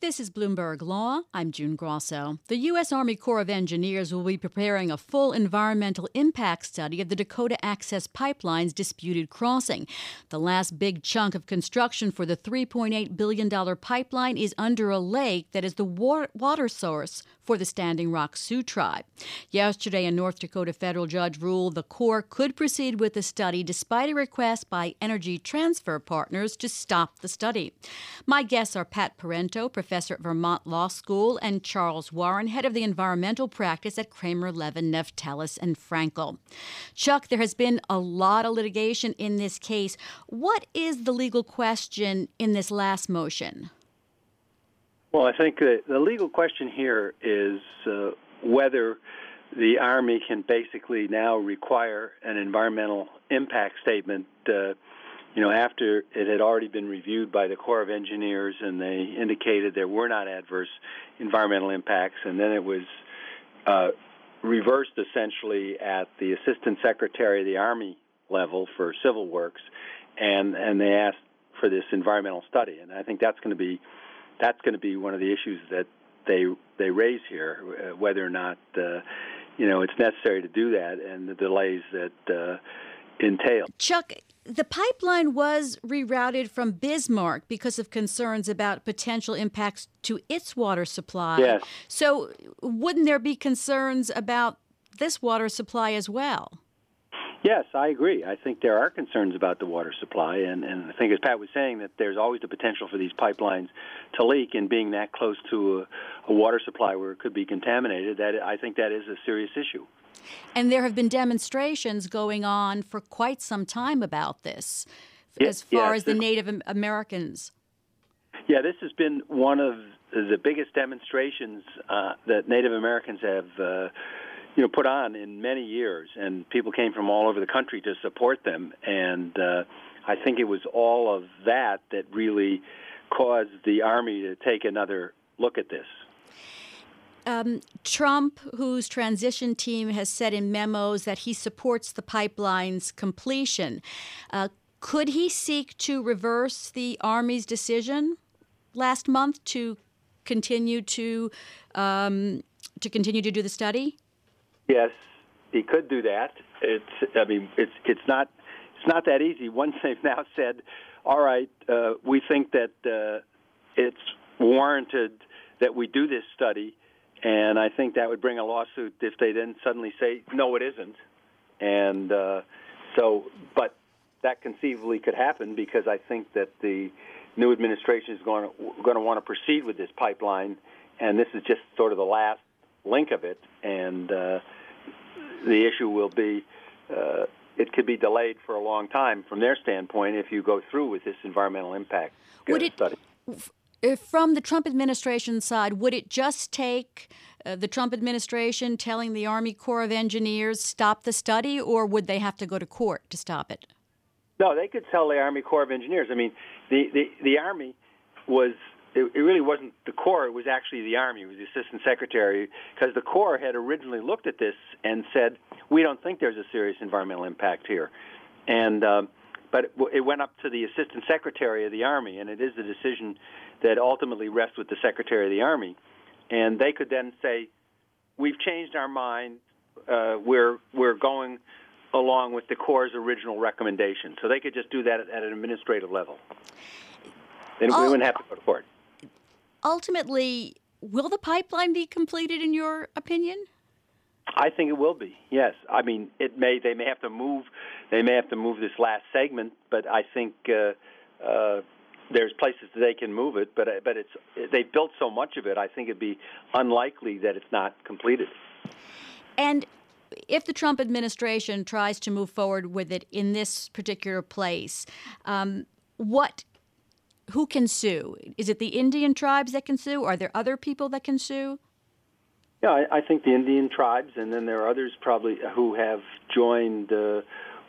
This is Bloomberg Law. I'm June Grosso. The U.S. Army Corps of Engineers will be preparing a full environmental impact study of the Dakota Access Pipeline's disputed crossing. The last big chunk of construction for the $3.8 billion pipeline is under a lake that is the water source for the Standing Rock Sioux tribe. Yesterday, a North Dakota federal judge ruled the Corps could proceed with the study despite a request by Energy Transfer Partners to stop the study. My guests are Pat Parenteau, professor at Vermont Law School, and Charles Warren, head of the environmental practice at Kramer Levin, Naftalis, and Frankel. Chuck, there has been a lot of litigation in this case. What is the legal question in this last motion? Well, I think the, the legal question here is uh, whether the Army can basically now require an environmental impact statement. Uh, you know, after it had already been reviewed by the Corps of Engineers and they indicated there were not adverse environmental impacts, and then it was uh, reversed essentially at the Assistant Secretary of the Army level for Civil Works, and and they asked for this environmental study, and I think that's going to be that's going to be one of the issues that they they raise here, uh, whether or not uh, you know it's necessary to do that, and the delays that uh, entail. Chuck, the pipeline was rerouted from Bismarck because of concerns about potential impacts to its water supply. Yes. So, wouldn't there be concerns about this water supply as well? Yes, I agree. I think there are concerns about the water supply, and, and I think, as Pat was saying, that there's always the potential for these pipelines to leak, and being that close to a, a water supply where it could be contaminated, that I think that is a serious issue. And there have been demonstrations going on for quite some time about this, as far as the Native Americans. Yeah, this has been one of the biggest demonstrations uh, that Native Americans have. Uh, you know, put on in many years, and people came from all over the country to support them. And uh, I think it was all of that that really caused the army to take another look at this. Um, Trump, whose transition team has said in memos that he supports the pipeline's completion, uh, could he seek to reverse the Army's decision last month to continue to um, to continue to do the study? Yes, he could do that. It's I mean it's it's not it's not that easy. Once they've now said, all right, uh, we think that uh, it's warranted that we do this study, and I think that would bring a lawsuit if they then suddenly say no, it isn't, and uh, so but that conceivably could happen because I think that the new administration is going to going to want to proceed with this pipeline, and this is just sort of the last link of it, and uh, the issue will be uh, it could be delayed for a long time from their standpoint if you go through with this environmental impact uh, would it, study. From the Trump administration side, would it just take uh, the Trump administration telling the Army Corps of Engineers stop the study, or would they have to go to court to stop it? No, they could tell the Army Corps of Engineers. I mean, the the, the Army was it, it really wasn't the Corps; it was actually the Army. It was the Assistant Secretary, because the Corps had originally looked at this and said, "We don't think there's a serious environmental impact here," and um, but it, went up to the Assistant Secretary of the Army, and it is a decision that ultimately rests with the Secretary of the Army, and they could then say, "We've changed our mind. Uh, we're we're going." along with the Corps' original recommendation. So they could just do that at, at an administrative level. Then we wouldn't have to go to court ultimately, will the pipeline be completed in your opinion? I think it will be. Yes, I mean it may. They may have to move. They may have to move this last segment, but I think uh, uh, there's places that they can move it. But but it's they've built so much of it. I think it'd be unlikely that it's not completed. And if the Trump administration tries to move forward with it in this particular place, um, what who can sue? Is it the Indian tribes that can sue? Are there other people that can sue? Yeah, I, I think the Indian tribes, and then there are others probably who have joined uh,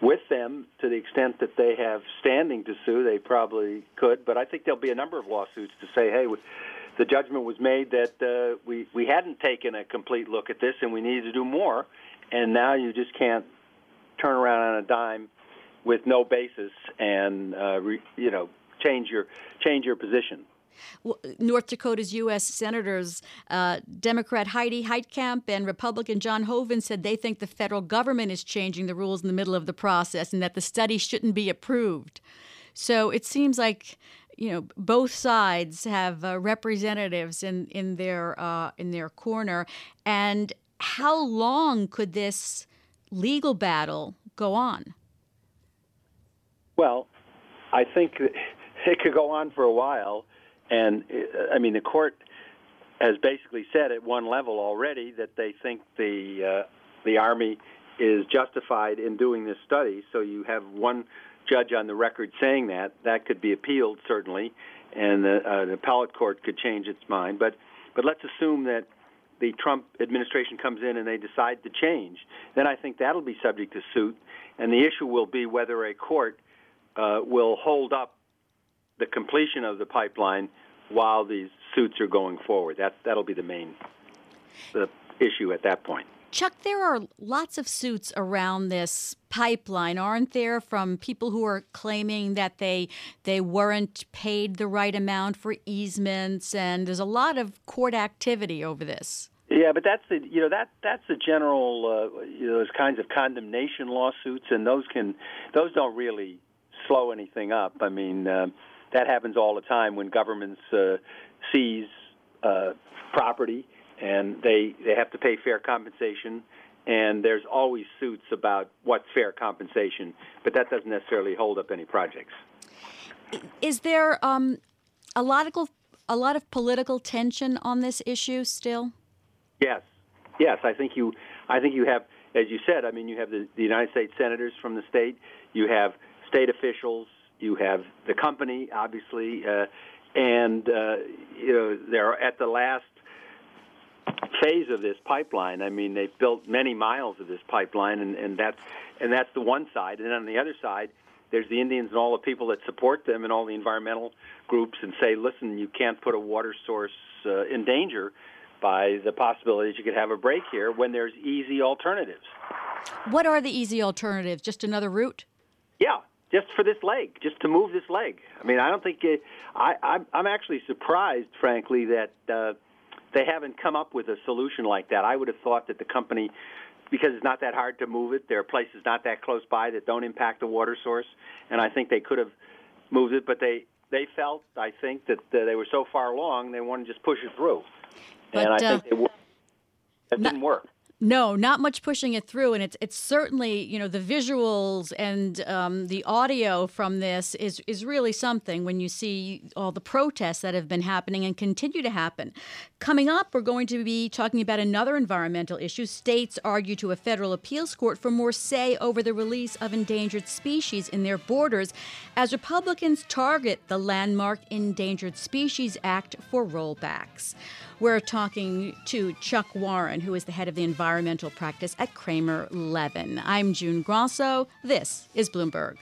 with them to the extent that they have standing to sue. They probably could, but I think there'll be a number of lawsuits to say, hey, the judgment was made that uh, we we hadn't taken a complete look at this, and we needed to do more, and now you just can't turn around on a dime with no basis and uh, re, you know change your change your position. North Dakota's U.S. senators, uh, Democrat Heidi Heitkamp and Republican John Hoeven, said they think the federal government is changing the rules in the middle of the process and that the study shouldn't be approved. So it seems like you know both sides have uh, representatives in in their uh, in their corner, and how long could this legal battle go on? Well, I think it could go on for a while, and uh, I mean the court has basically said at one level already that they think the uh, the army is justified in doing this study. So you have one judge on the record saying that. That could be appealed certainly, and the, uh, the appellate court could change its mind. But but let's assume that the Trump administration comes in and they decide to change, then I think that'll be subject to suit, and the issue will be whether a court uh, will hold up the completion of the pipeline while these suits are going forward. That that'll be the main the issue at that point. Chuck, there are lots of suits around this pipeline, aren't there, from people who are claiming that they they weren't paid the right amount for easements, and there's a lot of court activity over this. Yeah, but that's the you know that that's the general uh, you know those kinds of condemnation lawsuits, and those can those don't really slow anything up. I mean, uh, that happens all the time when governments uh, seize uh, property and they they have to pay fair compensation. And there's always suits about what's fair compensation but that doesn't necessarily hold up any projects. Is there um, a lot of a lot of political tension on this issue still? Yes. Yes i think you i think you have as you said i mean you have the, the united states senators from the state you have state officials you have the company obviously uh, and uh, you know they're at the last phase of this pipeline. I mean, they've built many miles of this pipeline, and, and that's and that's the one side. And then on the other side, there's the Indians and all the people that support them, and all the environmental groups, and say, listen, you can't put a water source uh, in danger by the possibility that you could have a break here when there's easy alternatives. What are the easy alternatives? Just another route? Yeah, just for this leg, just to move this leg. I mean, I don't think it, I, I'm actually surprised, frankly, that. Uh, they haven't come up with a solution like that. I would have thought that the company, because it's not that hard to move it, there are places not that close by that don't impact the water source, and I think they could have moved it, but they they felt, I think, that uh, they were so far along they wanted to just push it through, but, and I uh, think they, that didn't work. No, not much pushing it through, and it's it's certainly you know the visuals and um, the audio from this is is really something when you see all the protests that have been happening and continue to happen. Coming up, we're going to be talking about another environmental issue. States argue to a federal appeals court for more say over the release of endangered species in their borders, as Republicans target the landmark Endangered Species Act for rollbacks. We're talking to Chuck Warren, who is the head of the environmental practice at Kramer Levin. I'm June Grosso. This is Bloomberg.